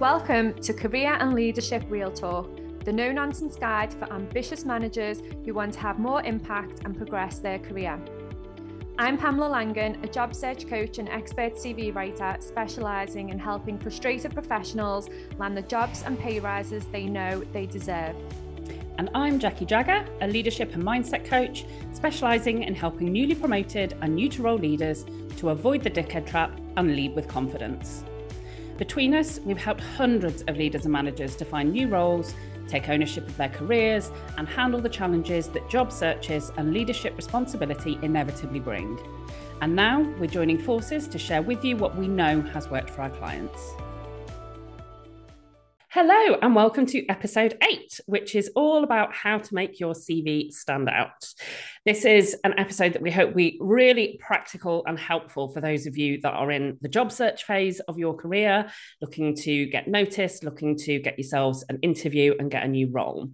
Welcome to Career and Leadership Real Talk, the no nonsense guide for ambitious managers who want to have more impact and progress their career. I'm Pamela Langan, a job search coach and expert CV writer specialising in helping frustrated professionals land the jobs and pay rises they know they deserve. And I'm Jacqui Jagger, a leadership and mindset coach specialising in helping newly promoted and new to role leaders to avoid the dickhead trap and lead with confidence. Between us, we've helped hundreds of leaders and managers to find new roles, take ownership of their careers, and handle the challenges that job searches and leadership responsibility inevitably bring. And now we're joining forces to share with you what we know has worked for our clients. Hello, and welcome to episode eight, which is all about how to make your CV stand out. This is an episode that we hope be really practical and helpful for those of you that are in the job search phase of your career, looking to get noticed, looking to get yourselves an interview and get a new role.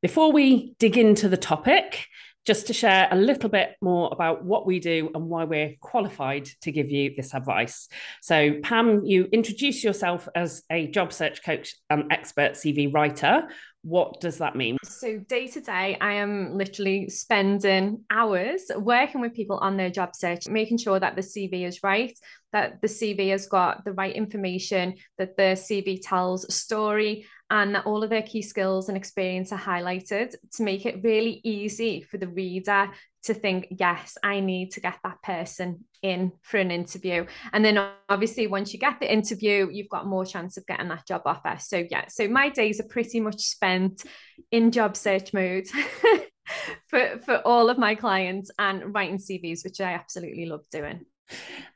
Before we dig into the topic, just to share a little bit more about what we do and why we're qualified to give you this advice. So, Pam, you introduce yourself as a job search coach and expert CV writer. What does that mean? So, day to day, I am literally spending hours working with people on their job search, making sure that the CV is right, that the CV has got the right information, that the CV tells a story, and that all of their key skills and experience are highlighted to make it really easy for the reader to think, yes, I need to get that person in for an interview. And then obviously, once you get the interview, you've got more chance of getting that job offer. So, yeah, so my days are pretty much spent in job search mode. for, for all of my clients and writing CVs, which I absolutely love doing.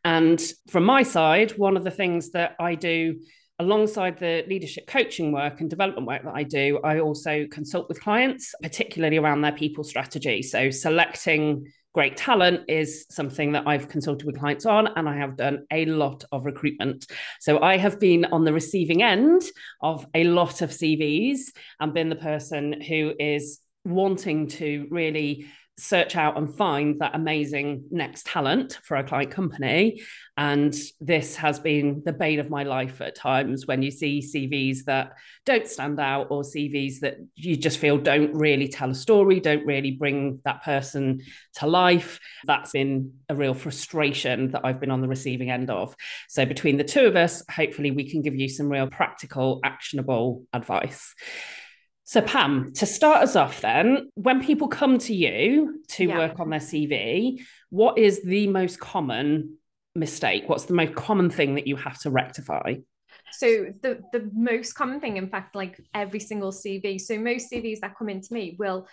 And from my side, one of the things that I do alongside the leadership coaching work and development work that I do, I also consult with clients, particularly around their people strategy. So, selecting great talent is something that I've consulted with clients on, and I have done a lot of recruitment. So, I have been on the receiving end of a lot of CVs and been the person who is wanting to really search out and find that amazing next talent for a client company. And this has been the bane of my life at times when you see CVs that don't stand out or CVs that you just feel don't really tell a story, don't really bring that person to life. That's been a real frustration that I've been on the receiving end of. So, between the two of us, hopefully, we can give you some real practical, actionable advice. So, Pam, to start us off, then, when people come to you to yeah. work on their CV, what is the most common mistake? What's the most common thing that you have to rectify? So the the most common thing, in fact, like every single CV. So most CVs that come into me will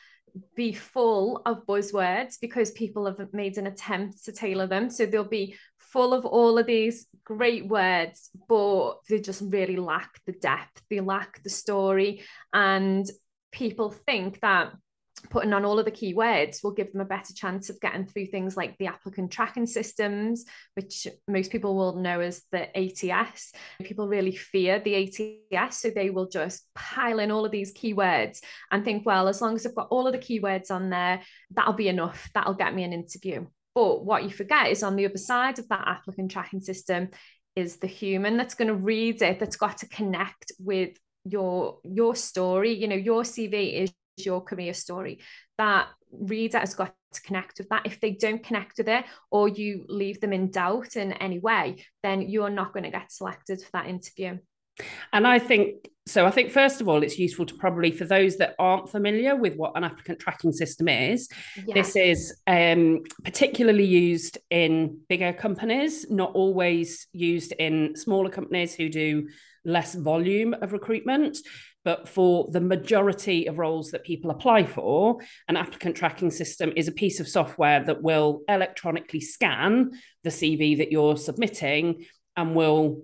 be full of buzzwords because people have made an attempt to tailor them. So they'll be full of all of these great words, but they just really lack the depth, they lack the story. And people think that putting on all of the keywords will give them a better chance of getting through things like the applicant tracking systems, which most people will know as the ATS. People really fear the ATS, so they will just pile in all of these keywords and think, well, as long as I've got all of the keywords on there, that'll be enough. That'll get me an interview. But what you forget is on the other side of that applicant tracking system is the human that's going to read it, that's got to connect with your your story. You know, your CV is your career story. That reader has got to connect with that. If they don't connect with it or you leave them in doubt in any way, then you're not going to get selected for that interview. And I think so. I think, first of all, it's useful to probably, for those that aren't familiar with what an applicant tracking system is, yeah. this is um, particularly used in bigger companies, not always used in smaller companies who do less volume of recruitment. But for the majority of roles that people apply for, an applicant tracking system is a piece of software that will electronically scan the CV that you're submitting and will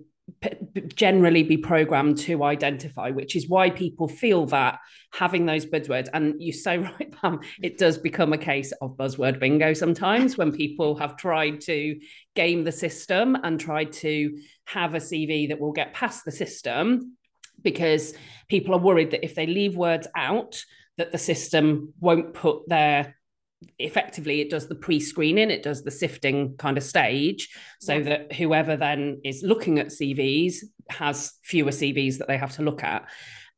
generally be programmed to identify, which is why people feel that having those buzzwords, and you're so right, Pam, it does become a case of buzzword bingo sometimes when people have tried to game the system and tried to have a CV that will get past the system because people are worried that if they leave words out, that the system won't put their effectively it does the pre-screening it does the sifting kind of stage so yeah. that whoever then is looking at cvs has fewer cvs that they have to look at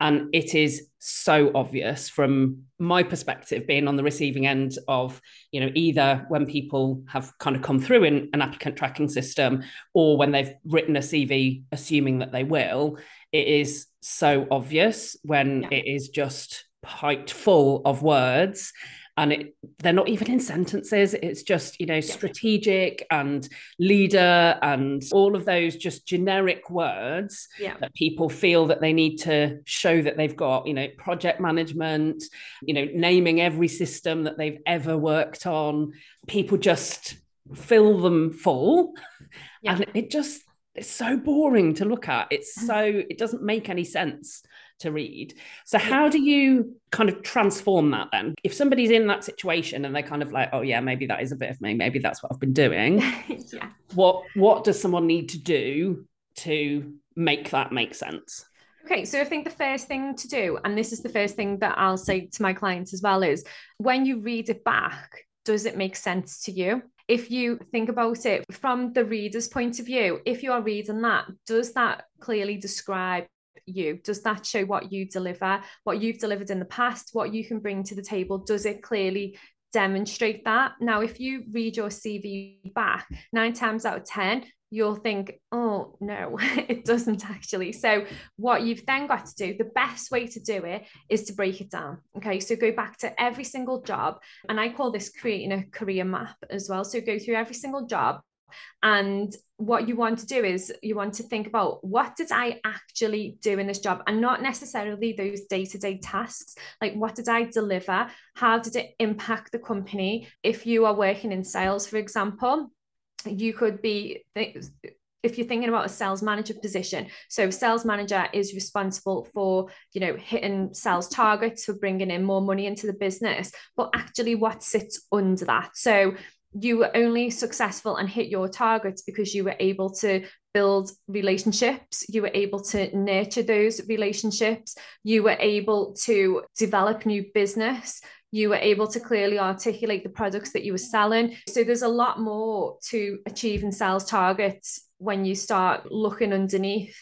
and it is so obvious from my perspective being on the receiving end of you know either when people have kind of come through in an applicant tracking system or when they've written a cv assuming that they will it is so obvious when yeah. it is just piped full of words and it, they're not even in sentences it's just you know strategic and leader and all of those just generic words yeah. that people feel that they need to show that they've got you know project management you know naming every system that they've ever worked on people just fill them full yeah. and it just it's so boring to look at it's mm. so it doesn't make any sense to read. So how do you kind of transform that then? If somebody's in that situation and they're kind of like, oh yeah, maybe that is a bit of me, maybe that's what I've been doing. yeah. What what does someone need to do to make that make sense? Okay, so I think the first thing to do, and this is the first thing that I'll say to my clients as well, is when you read it back, does it make sense to you? If you think about it from the reader's point of view, if you are reading that, does that clearly describe you? Does that show what you deliver, what you've delivered in the past, what you can bring to the table? Does it clearly demonstrate that? Now, if you read your CV back, nine times out of 10, you'll think, oh, no, it doesn't actually. So, what you've then got to do, the best way to do it is to break it down. Okay. So, go back to every single job. And I call this creating a career map as well. So, go through every single job and what you want to do is you want to think about what did I actually do in this job and not necessarily those day to day tasks. Like, what did I deliver? How did it impact the company? If you are working in sales, for example, you could be if you're thinking about a sales manager position so sales manager is responsible for you know hitting sales targets for bringing in more money into the business but actually what sits under that so you were only successful and hit your targets because you were able to build relationships you were able to nurture those relationships you were able to develop new business you were able to clearly articulate the products that you were selling. So there's a lot more to achieving sales targets when you start looking underneath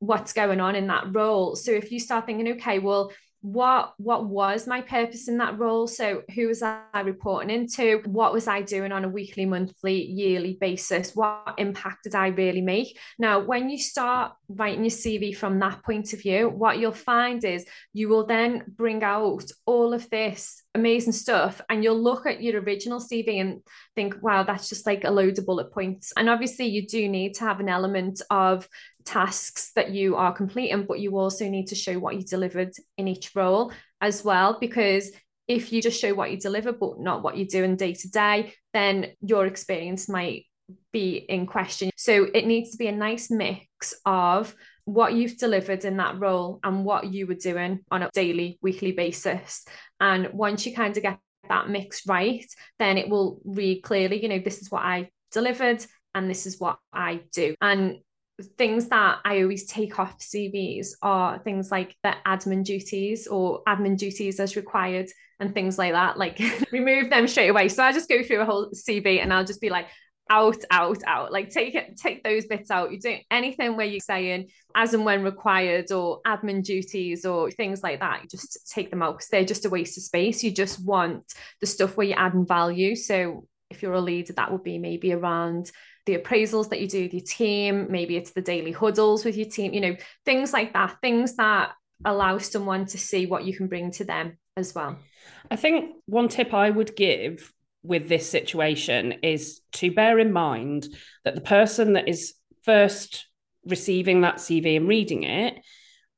what's going on in that role. So if you start thinking okay well what what was my purpose in that role? So who was i reporting into? What was i doing on a weekly monthly yearly basis? What impact did i really make? Now when you start writing your cv from that point of view what you'll find is you will then bring out all of this amazing stuff and you'll look at your original cv and think wow that's just like a load of bullet points. And obviously you do need to have an element of tasks that you are completing, but you also need to show what you delivered in each role as well. Because if you just show what you deliver, but not what you're doing day to day, then your experience might be in question. So it needs to be a nice mix of what you've delivered in that role and what you were doing on a daily, weekly basis. And once you kind of get that mix right, then it will read clearly, you know, this is what I delivered and this is what I do. And things that I always take off CVs are things like the admin duties or admin duties as required and things like that. Like remove them straight away. So I just go through a whole CV and I'll just be like, out, out, out. Like take it, take those bits out. You don't anything where you're saying as and when required or admin duties or things like that. You just take them out because they're just a waste of space. You just want the stuff where you're adding value. So if you're a leader, that would be maybe around the appraisals that you do with your team, maybe it's the daily huddles with your team, you know, things like that, things that allow someone to see what you can bring to them as well. I think one tip I would give with this situation is to bear in mind that the person that is first receiving that CV and reading it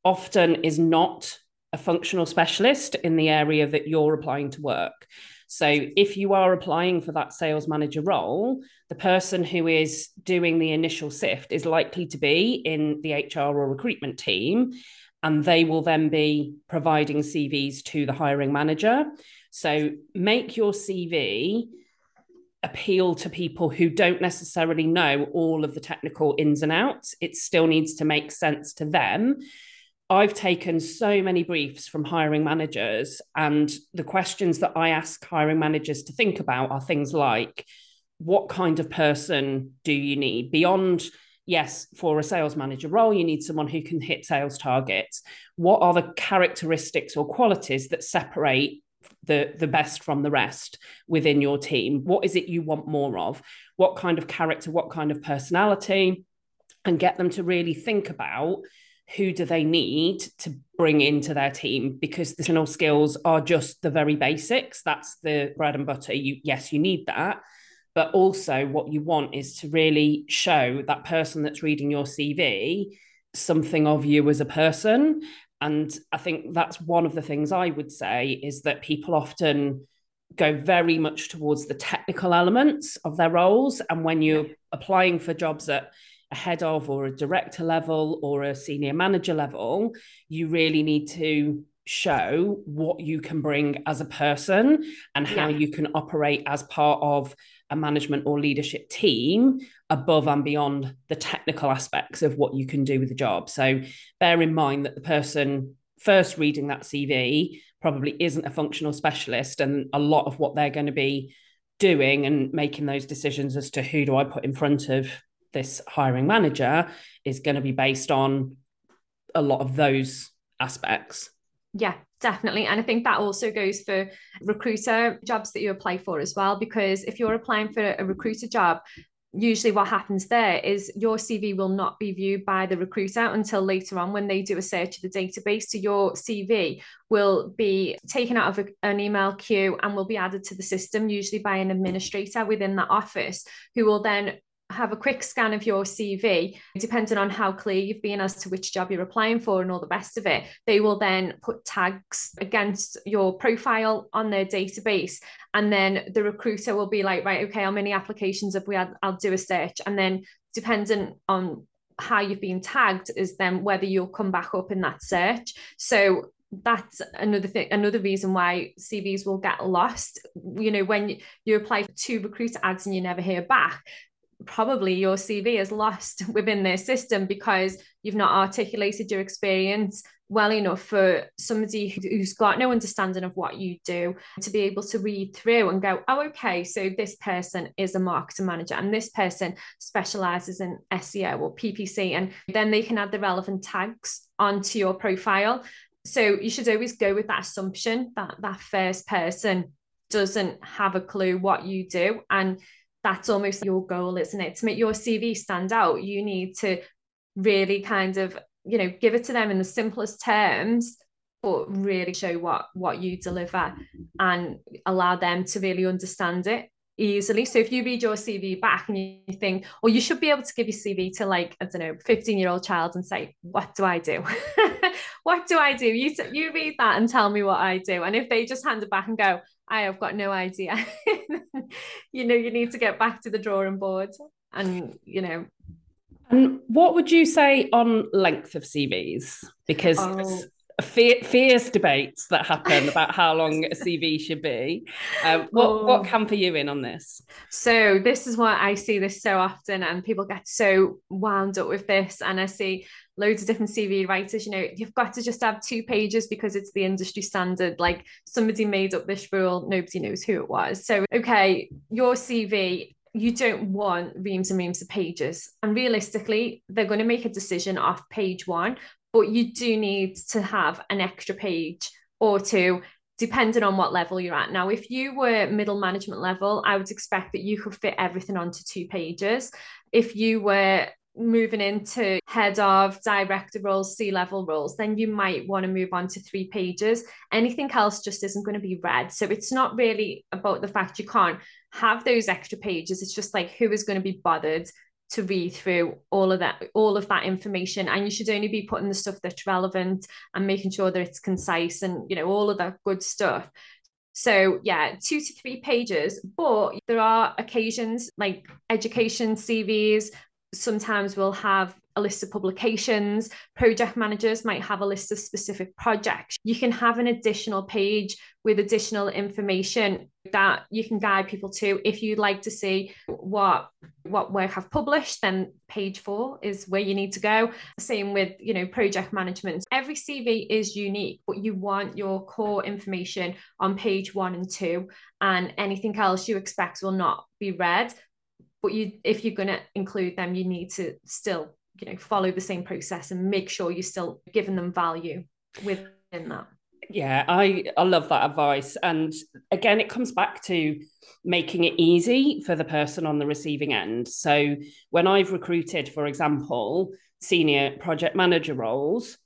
often is not a functional specialist in the area that you're applying to work. So if you are applying for that sales manager role, the person who is doing the initial sift is likely to be in the HR or recruitment team. And they will then be providing CVs to the hiring manager. So make your CV appeal to people who don't necessarily know all of the technical ins and outs. It still needs to make sense to them I've taken so many briefs from hiring managers, and the questions that I ask hiring managers to think about are things like what kind of person do you need beyond yes, for a sales manager role, you need someone who can hit sales targets. What are the characteristics or qualities that separate the, the best from the rest within your team? What is it you want more of? What kind of character, what kind of personality? And get them to really think about who do they need to bring into their team because the traditional skills are just the very basics that's the bread and butter you yes you need that but also, what you want is to really show that person that's reading your CV something of you as a person. And I think that's one of the things I would say is that people often go very much towards the technical elements of their roles. And when you're applying for jobs at a head of or a director level or a senior manager level, you really need to show what you can bring as a person and how yeah. you can operate as part of a management or leadership team above and beyond the technical aspects of what you can do with the job. So bear in mind that the person first reading that CV probably isn't a functional specialist, and a lot of what they're going to be doing and making those decisions as to who do I put in front of this hiring manager is going to be based on a lot of those aspects. Yeah, definitely. And I think that also goes for recruiter jobs that you apply for as well. Because if you're applying for a recruiter job, usually what happens there is your CV will not be viewed by the recruiter until later on when they do a search of the database. So your CV will be taken out of a, an email queue and will be added to the system, usually by an administrator within that office, who will then have a quick scan of your CV, depending on how clear you've been as to which job you're applying for and all the best of it, they will then put tags against your profile on their database. And then the recruiter will be like, right, okay, how many applications have we had? I'll do a search. And then dependent on how you've been tagged is then whether you'll come back up in that search. So that's another thing another reason why cvs will get lost you know when you apply for two recruiter ads and you never hear back probably your CV is lost within their system because you've not articulated your experience well enough for somebody who's got no understanding of what you do to be able to read through and go, oh, okay, so this person is a marketing manager and this person specializes in SEO or PPC. And then they can add the relevant tags onto your profile. So you should always go with that assumption that that first person doesn't have a clue what you do. And that's almost your goal, isn't it? To make your CV stand out, you need to really kind of, you know, give it to them in the simplest terms, but really show what what you deliver and allow them to really understand it easily. So if you read your CV back and you think, or you should be able to give your CV to like, I don't know, 15 year old child and say, what do I do? what do I do? You, you read that and tell me what I do. And if they just hand it back and go, I have got no idea. you know, you need to get back to the drawing board and, you know. And what would you say on length of CVs? Because oh. Fierce debates that happen about how long a CV should be. Um, what, oh. what camp are you in on this? So, this is why I see this so often, and people get so wound up with this. And I see loads of different CV writers, you know, you've got to just have two pages because it's the industry standard. Like somebody made up this rule, nobody knows who it was. So, okay, your CV, you don't want reams and reams of pages. And realistically, they're going to make a decision off page one, but you do need to have an extra page or two depending on what level you're at. Now, if you were middle management level, I would expect that you could fit everything onto two pages. If you were moving into head of director roles, C level roles, then you might want to move on to three pages. Anything else just isn't going to be read. So it's not really about the fact you can't have those extra pages. It's just like who is going to be bothered to read through all of that all of that information and you should only be putting the stuff that's relevant and making sure that it's concise and you know all of that good stuff so, yeah, two to three pages, but there are occasions like education CVs sometimes we'll have a list of publications. Project managers might have a list of specific projects. You can have an additional page with additional information that you can guide people to. If you'd like to see what what work I've published, then page four is where you need to go. Same with you know project management. Every CV is unique, but you want your core information on page one and two, and anything else you expect will not be read. But you, if you're going to include them, you need to still you know follow the same process and make sure you're still giving them value within that. Yeah, I I love that advice. And again, it comes back to making it easy for the person on the receiving end. So when I've recruited, for example, senior project manager roles,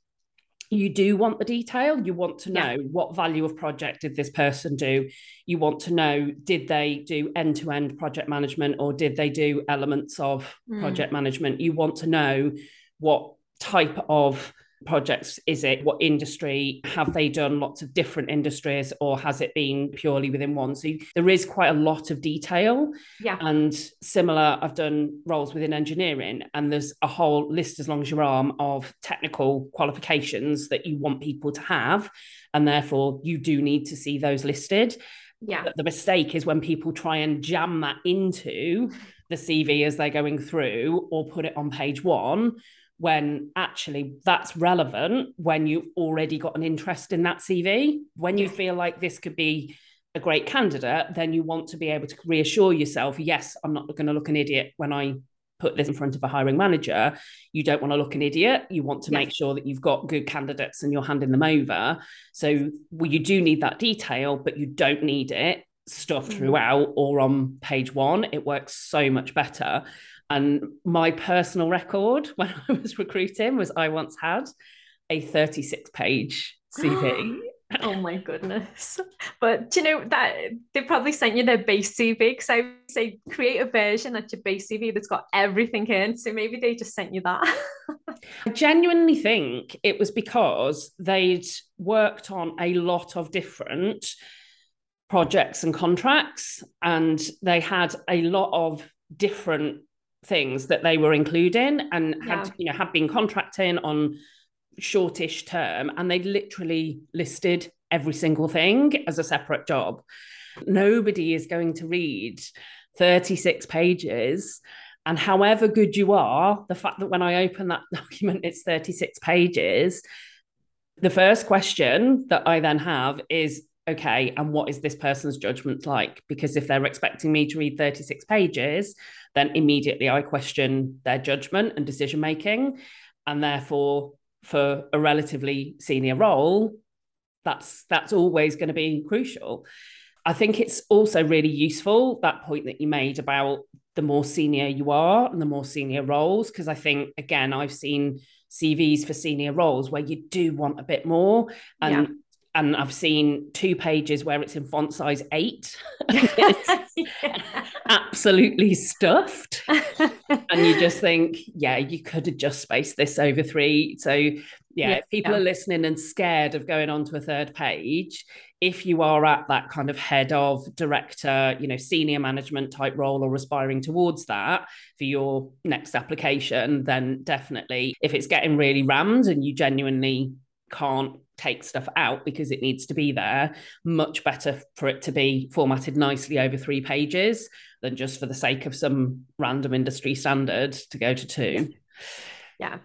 you do want the detail. You want to know yeah. what value of project did this person do. You want to know did they do end to end project management or did they do elements of mm. project management? You want to know what type of projects is it? What industry? Have they done lots of different industries or has it been purely within one? So there is quite a lot of detail. Yeah. And similar, I've done roles within engineering and there's a whole list as long as your arm of technical qualifications that you want people to have. And therefore, you do need to see those listed. Yeah. But the mistake is when people try and jam that into the CV as they're going through or put it on page one when actually that's relevant when you've already got an interest in that CV. When you feel like this could be a great candidate, then you want to be able to reassure yourself, yes, I'm not going to look an idiot when I put this in front of a hiring manager. You don't want to look an idiot. You want to yes. make sure that you've got good candidates and you're handing them over. So well, you do need that detail, but you don't need it stuff mm. throughout or on page one. It works so much better. And my personal record when I was recruiting was I once had a 36 page CV. oh my goodness. But you know that they probably sent you their base CV because I say create a version that's your base CV that's got everything in. So maybe they just sent you that. I genuinely think it was because they'd worked on a lot of different projects and contracts and they had a lot of different things that they were including and had yeah. you know had been contracting on shortish term and they literally listed every single thing as a separate job nobody is going to read 36 pages and however good you are the fact that when i open that document it's 36 pages the first question that i then have is okay, and what is this person's judgment like? Because if they're expecting me to read 36 pages, then immediately I question their judgment and decision making. And therefore, for a relatively senior role, that's that's always going to be crucial. I think it's also really useful that point that you made about the more senior you are and the more senior roles, because I think again, I've seen CVs for senior roles where you do want a bit more. And yeah and I've seen two pages where it's in font size eight. absolutely stuffed. and you just think, yeah, you could have just spaced this over three. So, yeah, yeah if people yeah. are listening and scared of going on to a third page, if you are at that kind of head of director, you know, senior management type role or aspiring towards that for your next application, then definitely if it's getting really rammed and you genuinely can't take stuff out because it needs to be there. Much better for it to be formatted nicely over three pages than just for the sake of some random industry standard to go to two. Yeah.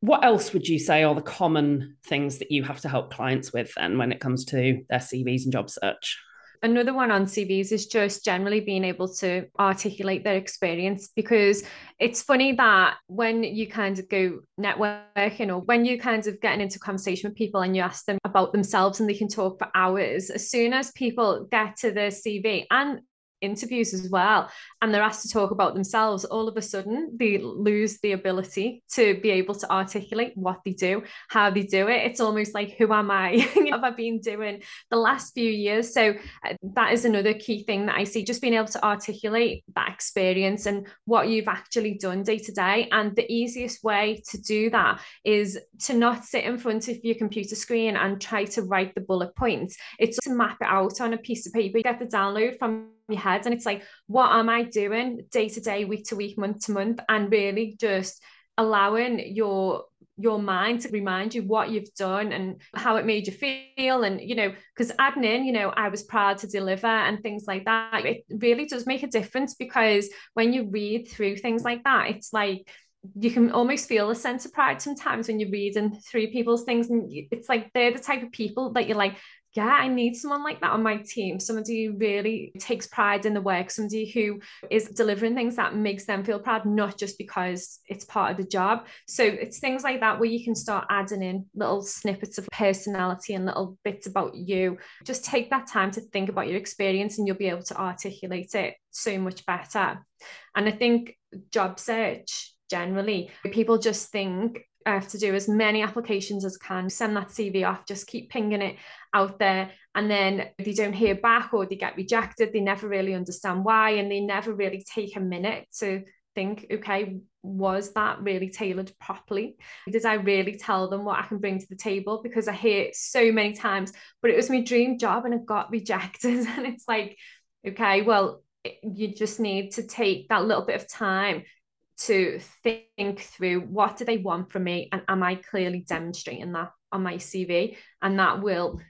What else would you say are the common things that you have to help clients with then when it comes to their CVs and job search? Another one on CVs is just generally being able to articulate their experience because it's funny that when you kind of go networking or when you kind of getting into conversation with people and you ask them about themselves and they can talk for hours, as soon as people get to their CV and interviews as well and they're asked to talk about themselves all of a sudden they lose the ability to be able to articulate what they do how they do it. It's almost like who am i? Have i been doing the last few years? So uh, that is another key thing that i see just being able to articulate that experience and what you've actually done day to day. And the easiest way to do that is to not sit in front of your computer screen and try to write the bullet points. It's to map it out on a piece of paper you get the download from your head and it's like what am i doing day to day week to week month to month and really just allowing your your mind to remind you what you've done and how it made you feel. And you know because adding in you know i was proud to deliver and things like that. It really does make a difference because when you read through things like that it's like you can almost feel a sense of pride sometimes when you're reading through people's things. And it's like they're the type of people that you're like yeah, I need someone like that on my team. Somebody who really takes pride in the work, somebody who is delivering things that makes them feel proud, not just because it's part of the job. So it's things like that where you can start adding in little snippets of personality and little bits about you. Just take that time to think about your experience and you'll be able to articulate it so much better. And I think job search generally, people just think I have to do as many applications as can, send that CV off, just keep pinging it out there. And then they don't hear back or they get rejected. They never really understand why. And they never really take a minute to think, okay, was that really tailored properly? Did I really tell them what I can bring to the table? Because I hear it so many times, but it was my dream job and it got rejected. And it's like, okay, well, you just need to take that little bit of time to think through what do they want from me and am I clearly demonstrating that on my CV and that will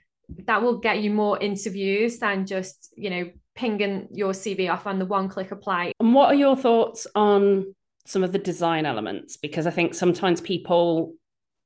that will get you more interviews than just you know pinging your CV off on the one click apply. And what are your thoughts on some of the design elements because I think sometimes people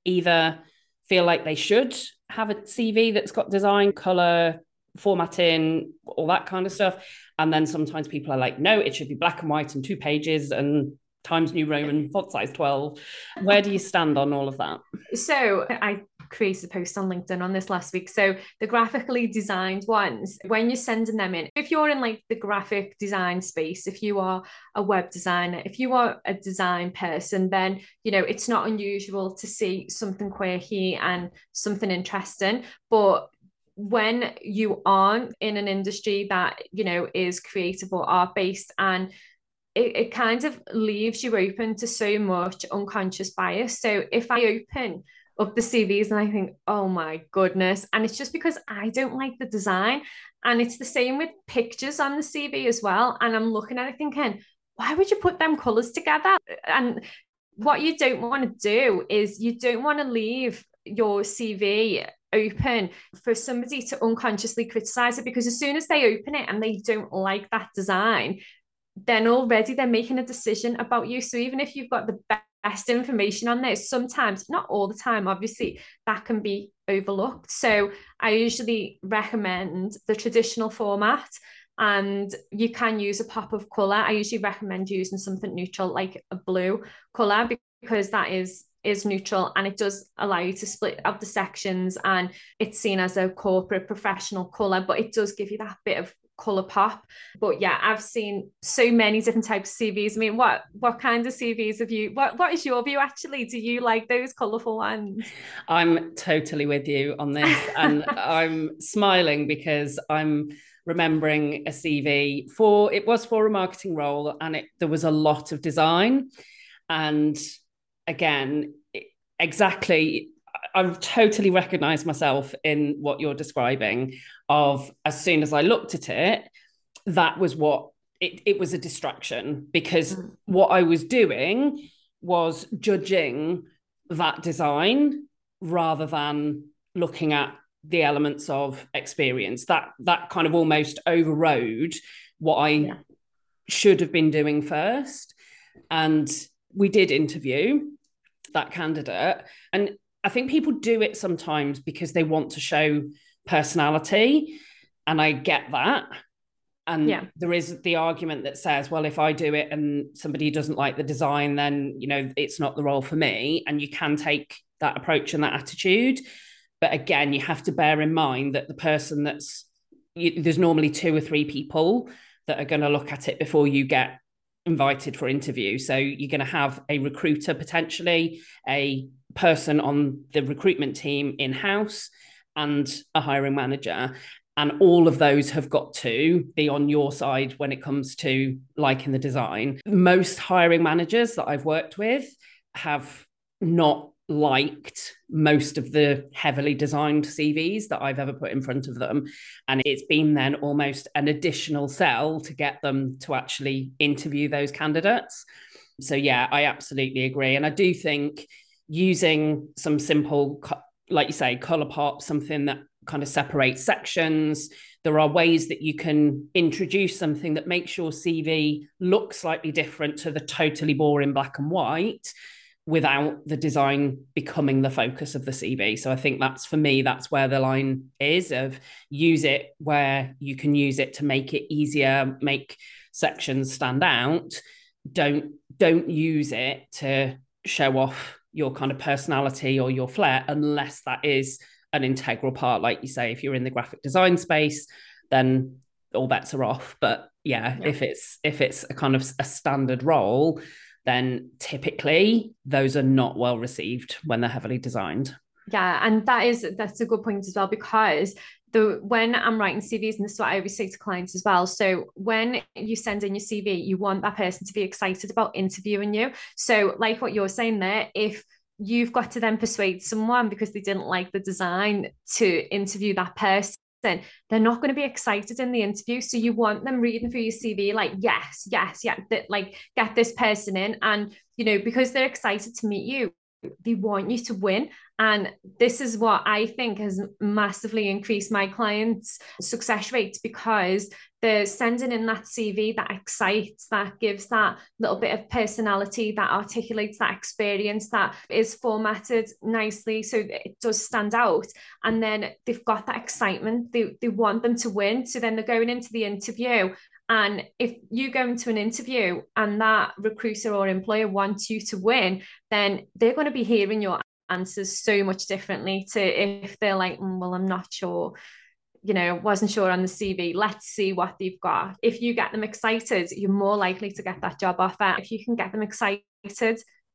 either feel like they should have a CV that's got design, color, formatting, all that kind of stuff. And then sometimes people are like, no, it should be black and white and two pages and Times New Roman font size 12. Where do you stand on all of that? So I created a post on LinkedIn on this last week. So the graphically designed ones, when you're sending them in, if you're in like the graphic design space, if you are a web designer, if you are a design person, then you know it's not unusual to see something quirky and something interesting. But when you aren't in an industry that you know is creative or art based and it, it kind of leaves you open to so much unconscious bias. So if I open up the CVs and I think, oh my goodness, and it's just because I don't like the design. And it's the same with pictures on the CV as well. And I'm looking at it thinking, why would you put them colors together? And what you don't want to do is you don't want to leave your CV open for somebody to unconsciously criticize it because as soon as they open it and they don't like that design, then already they're making a decision about you. So even if you've got the best information on this, sometimes, not all the time, obviously, that can be overlooked. So I usually recommend the traditional format and you can use a pop of color. I usually recommend using something neutral like a blue color because that is is neutral and it does allow you to split up the sections and it's seen as a corporate professional color but it does give you that bit of color pop. But yeah i've seen so many different types of cvs i mean what what kind of cvs have you what what is your view actually? Do you like those colorful ones? I'm totally with you on this and i'm smiling because i'm remembering a cv for it was for a marketing role and it there was a lot of design. And again exactly I've totally recognized myself in what you're describing of as soon as I looked at it, that was what it, it was a distraction because mm. what I was doing was judging that design rather than looking at the elements of experience. That that kind of almost overrode what I yeah. should have been doing first. And we did interview that candidate. And I think people do it sometimes because they want to show personality. And I get that. And yeah. there is the argument that says, well, if I do it and somebody doesn't like the design, then, you know, it's not the role for me. And you can take that approach and that attitude. But again, you have to bear in mind that the person that's, you, there's normally two or three people that are going to look at it before you get invited for interview. So you're going to have a recruiter potentially, a person on the recruitment team in house, and a hiring manager. And all of those have got to be on your side when it comes to liking the design. Most hiring managers that I've worked with have not liked most of the heavily designed CVs that I've ever put in front of them. And it's been then almost an additional sell to get them to actually interview those candidates. So, yeah, I absolutely agree. And I do think using some simple, like you say, color pop, something that kind of separates sections. There are ways that you can introduce something that makes your CV look slightly different to the totally boring black and white without the design becoming the focus of the CV. So I think that's for me, that's where the line is of use it where you can use it to make it easier, make sections stand out. Don't don't use it to show off your kind of personality or your flair unless that is an integral part. Like you say, if you're in the graphic design space, then all bets are off. But yeah, yeah. if it's if it's a kind of a standard role, then typically those are not well received when they're heavily designed. Yeah, and that is that's a good point as well because the when I'm writing CVs, and this is what I always say to clients as well. So when you send in your CV, you want that person to be excited about interviewing you. So, like what you're saying there, if you've got to then persuade someone because they didn't like the design to interview that person they're not going to be excited in the interview. So you want them reading through your CV, like, yes, yes, yeah, that like get this person in. And, you know, because they're excited to meet you, they want you to win. And this is what I think has massively increased my clients' success rates because they're sending in that CV that excites, that gives that little bit of personality, that articulates that experience, that is formatted nicely so it does stand out. And then they've got that excitement, they, they want them to win. So then they're going into the interview and if you go into an interview and that recruiter or employer wants you to win, then they're going to be hearing your answers so much differently to if they're like, mm, well, I'm not sure, you know, wasn't sure on the CV. Let's see what they've got. If you get them excited, you're more likely to get that job offer. If you can get them excited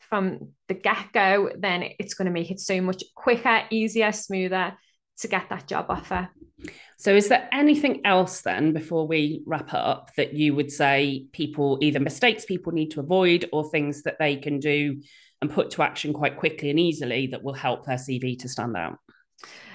from the get go, then it's going to make it so much quicker, easier, smoother to get that job offer. So, is there anything else then before we wrap up that you would say people either mistakes people need to avoid or things that they can do and put to action quite quickly and easily that will help their CV to stand out?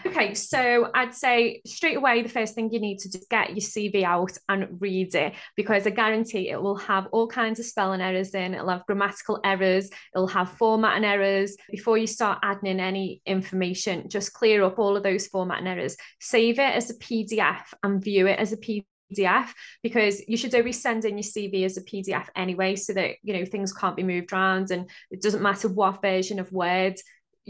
Okay, so I'd say straight away, the first thing you need to do is get your CV out and read it because I guarantee it will have all kinds of spelling errors in, it'll have grammatical errors, it'll have formatting errors. Before you start adding in any information, just clear up all of those formatting errors. Save it as a PDF and view it as a PDF because you should always send in your CV as a PDF anyway, so that you know things can't be moved around and it doesn't matter what version of Word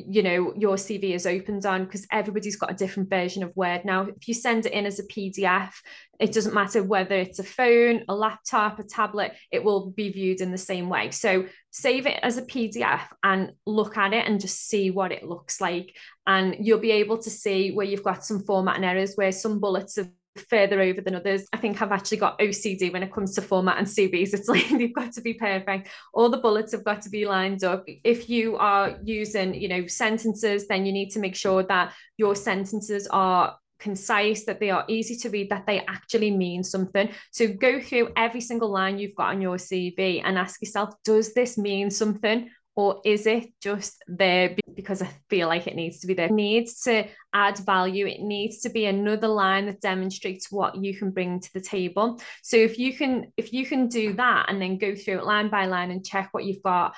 you know your cv is opened on because everybody's got a different version of word. Now if you send it in as a pdf it doesn't matter whether it's a phone a laptop a tablet it will be viewed in the same way. So save it as a pdf and look at it and just see what it looks like. And you'll be able to see where you've got some formatting errors where some bullets have further over than others. I think I've actually got OCD when it comes to format and CVs. It's like they've got to be perfect. All the bullets have got to be lined up. If you are using, you know, sentences, then you need to make sure that your sentences are concise, that they are easy to read, that they actually mean something. So go through every single line you've got on your CV and ask yourself, does this mean something? Or is it just there because I feel like it needs to be there? It needs to add value. It needs to be another line that demonstrates what you can bring to the table. So if you can, if you can do that and then go through it line by line and check what you've got,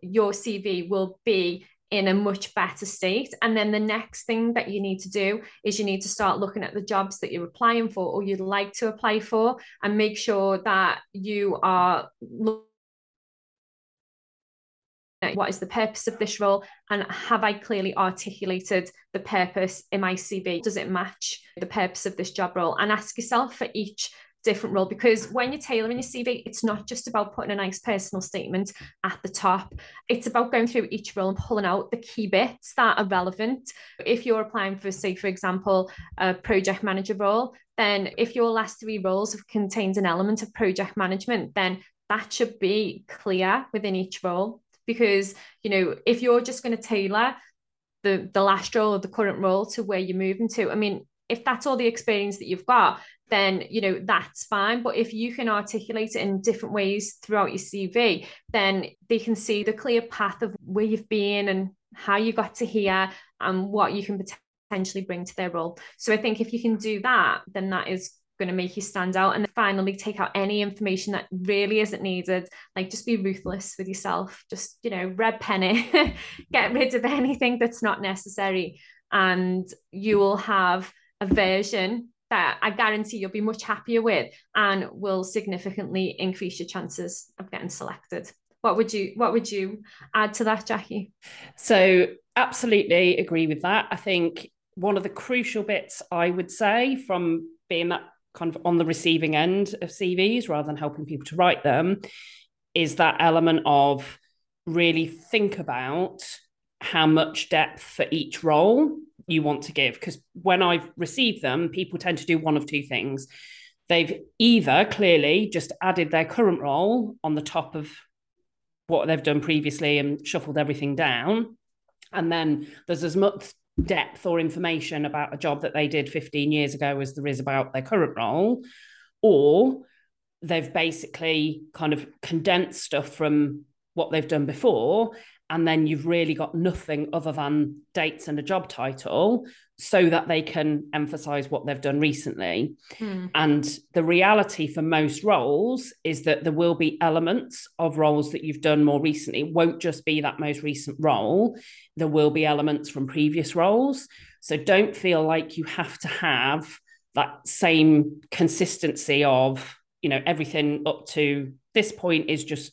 your CV will be in a much better state. And then the next thing that you need to do is you need to start looking at the jobs that you're applying for or you'd like to apply for and make sure that you are Uh, what is the purpose of this role and have I clearly articulated the purpose in my CV? Does it match the purpose of this job role? And ask yourself for each different role because when you're tailoring your CV, it's not just about putting a nice personal statement at the top. It's about going through each role and pulling out the key bits that are relevant. If you're applying for, say, for example, a project manager role, then if your last three roles have contained an element of project management, then that should be clear within each role because you know if you're just going to tailor the the last role or the current role to where you're moving to i mean if that's all the experience that you've got then you know that's fine. But if you can articulate it in different ways throughout your cv then they can see the clear path of where you've been and how you got to here and what you can potentially bring to their role. So i think if you can do that then that is going to make you stand out. And finally, take out any information that really isn't needed. Like just be ruthless with yourself. Just, you know, red pen it, get rid of anything that's not necessary. And you will have a version that I guarantee you'll be much happier with and will significantly increase your chances of getting selected. What would you what would you add to that, Jacqui? So absolutely agree with that. I think one of the crucial bits I would say from being that kind of on the receiving end of CVs rather than helping people to write them is that element of really think about how much depth for each role you want to give. Because when I've received them, people tend to do one of two things. They've either clearly just added their current role on the top of what they've done previously and shuffled everything down. And then there's as much depth or information about a job that they did 15 years ago as there is about their current role, or they've basically kind of condensed stuff from what they've done before. And then you've really got nothing other than dates and a job title so that they can emphasize what they've done recently. Mm. And the reality for most roles is that there will be elements of roles that you've done more recently. It won't just be that most recent role, there will be elements from previous roles. So don't feel like you have to have that same consistency of, you know, everything up to this point is just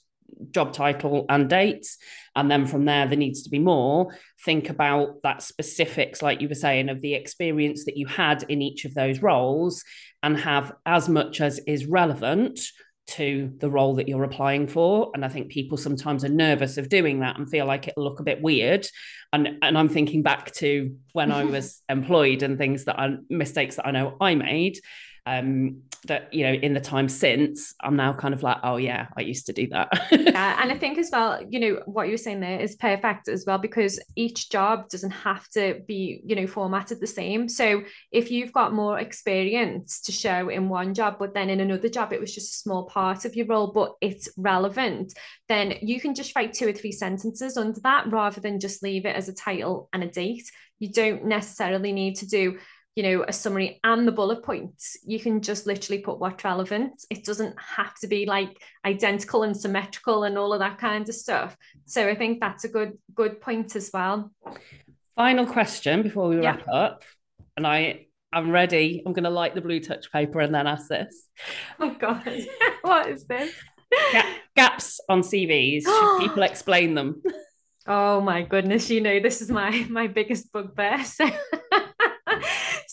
job title and dates. And then from there there needs to be more. Think about that specifics like you were saying of the experience that you had in each of those roles and have as much as is relevant to the role that you're applying for. And i think people sometimes are nervous of doing that and feel like it'll look a bit weird. And and i'm thinking back to when i was employed and things that are mistakes that i know i made um, that you know in the time since i'm now kind of like oh yeah i used to do that. Yeah and i think as well you know what you were saying there is perfect as well because each job doesn't have to be you know formatted the same. So if you've got more experience to show in one job but then in another job it was just a small part of your role but it's relevant then you can just write two or three sentences under that rather than just leave it as a title and a date. You don't necessarily need to do you know, a summary and the bullet points, you can just literally put what's relevant. It doesn't have to be like identical and symmetrical and all of that kind of stuff. So I think that's a good good point as well. Final question before we wrap yeah. up. And I I'm ready. I'm gonna light the blue touch paper and then ask this. Oh god. what is this? gaps on CVs. Should people explain them? Oh my goodness, you know, this is my my biggest bugbear. So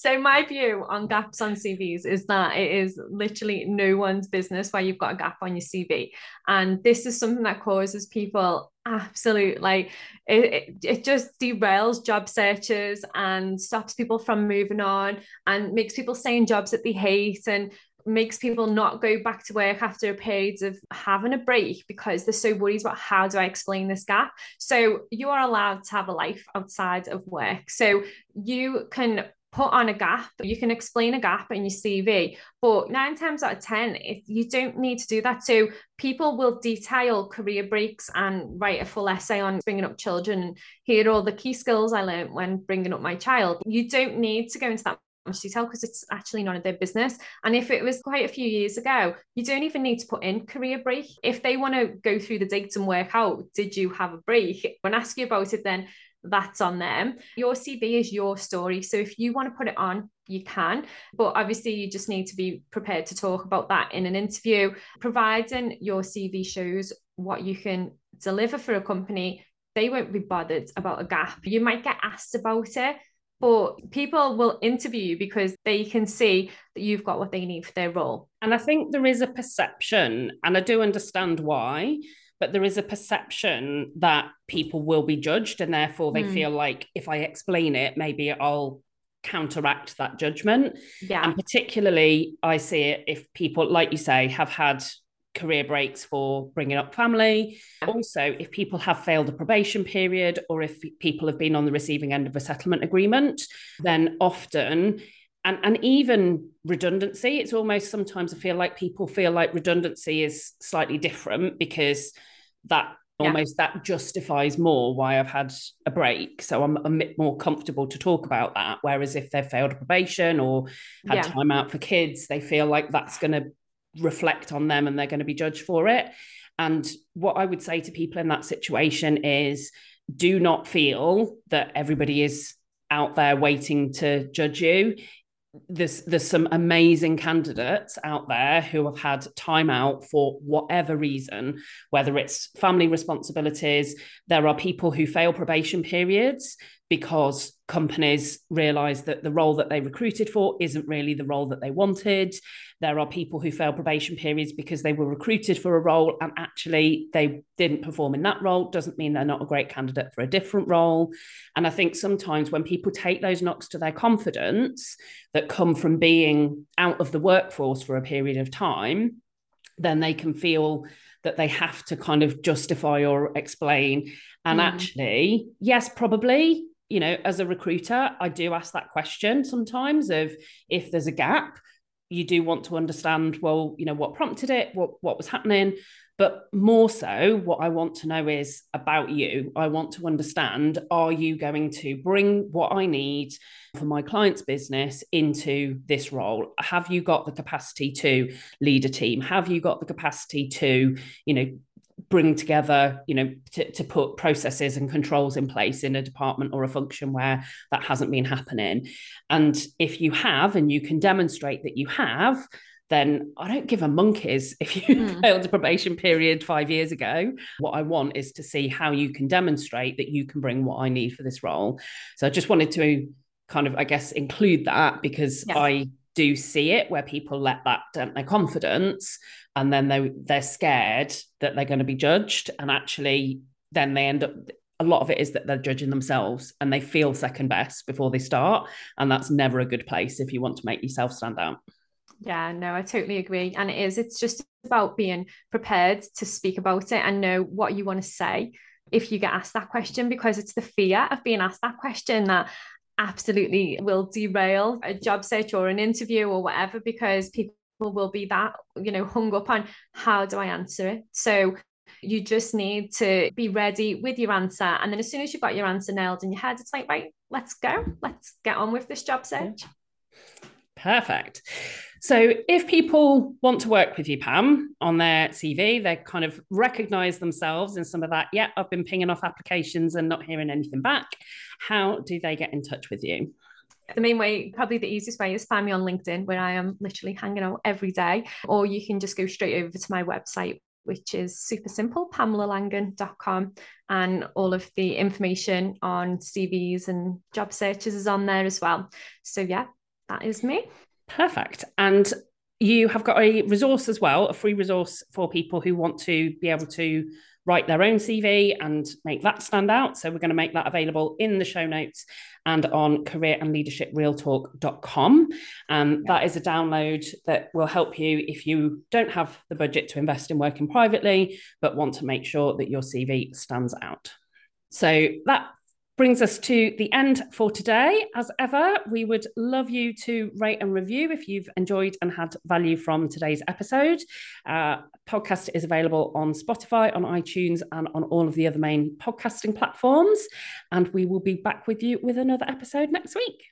so my view on gaps on CVs is that it is literally no one's business why you've got a gap on your CV. And this is something that causes people absolute like it, it, it just derails job searches and stops people from moving on and makes people stay in jobs that they hate and makes people not go back to work after a period of having a break because they're so worried about how do I explain this gap. So you are allowed to have a life outside of work. So you can put on a gap. You can explain a gap in your CV, but nine times out of 10, if you don't need to do that. So people will detail career breaks and write a full essay on bringing up children. Here are all the key skills I learned when bringing up my child. You don't need to go into that much detail because it's actually none of their business. And if it was quite a few years ago, you don't even need to put in career break. If they want to go through the dates and work out, did you have a break? When ask you about it, then that's on them. Your CV is your story. So if you want to put it on, you can. But obviously, you just need to be prepared to talk about that in an interview. Providing your CV shows what you can deliver for a company, they won't be bothered about a gap. You might get asked about it. But people will interview you because they can see that you've got what they need for their role. And I think there is a perception, and I do understand why, but there is a perception that people will be judged and therefore they mm. feel like if i explain it maybe i'll counteract that judgment. Yeah. And particularly i see it if people like you say have had career breaks for bringing up family. Also if people have failed a probation period or if people have been on the receiving end of a settlement agreement then often and and even redundancy it's almost sometimes i feel like people feel like redundancy is slightly different because that almost that justifies more why I've had a break. So I'm a bit more comfortable to talk about that. Whereas if they've failed probation or had yeah. time out for kids, they feel like that's going to reflect on them and they're going to be judged for it. And what I would say to people in that situation is do not feel that everybody is out there waiting to judge you there's there's some amazing candidates out there who have had time out for whatever reason whether it's family responsibilities there are people who fail probation periods because companies realize that the role that they recruited for isn't really the role that they wanted. There are people who fail probation periods because they were recruited for a role and actually they didn't perform in that role. Doesn't mean they're not a great candidate for a different role. And I think sometimes when people take those knocks to their confidence that come from being out of the workforce for a period of time, then they can feel that they have to kind of justify or explain. And mm. actually, yes, probably you know, as a recruiter, I do ask that question sometimes of if there's a gap, you do want to understand, well, you know, what prompted it, what what was happening. But more so, what I want to know is about you. I want to understand are you going to bring what I need for my client's business into this role? Have you got the capacity to lead a team? Have you got the capacity to, you know, bring together, you know, to, to put processes and controls in place in a department or a function where that hasn't been happening. And if you have, and you can demonstrate that you have, then I don't give a monkeys if you mm. failed a probation period five years ago. What I want is to see how you can demonstrate that you can bring what I need for this role. So I just wanted to kind of, I guess, include that because yes. I do see it where people let that dent their confidence and then they they're scared that they're going to be judged and actually then they end up a lot of it is that they're judging themselves and they feel second best before they start and that's never a good place if you want to make yourself stand out. Yeah no i totally agree and it is it's just about being prepared to speak about it and know what you want to say if you get asked that question because it's the fear of being asked that question that absolutely will derail a job search or an interview or whatever because people will be that you know hung up on how do i answer it so you just need to be ready with your answer and then as soon as you've got your answer nailed in your head it's like right let's go let's get on with this job search perfect so if people want to work with you, Pam, on their CV, they kind of recognize themselves in some of that. Yeah, I've been pinging off applications and not hearing anything back. How do they get in touch with you? The main way, probably the easiest way, is find me on LinkedIn, where I am literally hanging out every day. Or you can just go straight over to my website, which is super simple, pamelalangan.com. And all of the information on CVs and job searches is on there as well. So, yeah, that is me. Perfect. And you have got a resource as well, a free resource for people who want to be able to write their own CV and make that stand out. So we're going to make that available in the show notes and on career and leadership realtalk.com. Um, and that is a download that will help you if you don't have the budget to invest in working privately, but want to make sure that your CV stands out. So that brings us to the end for today. As ever, we would love you to rate and review if you've enjoyed and had value from today's episode. Uh, podcast is available on Spotify, on iTunes, and on all of the other main podcasting platforms. And we will be back with you with another episode next week.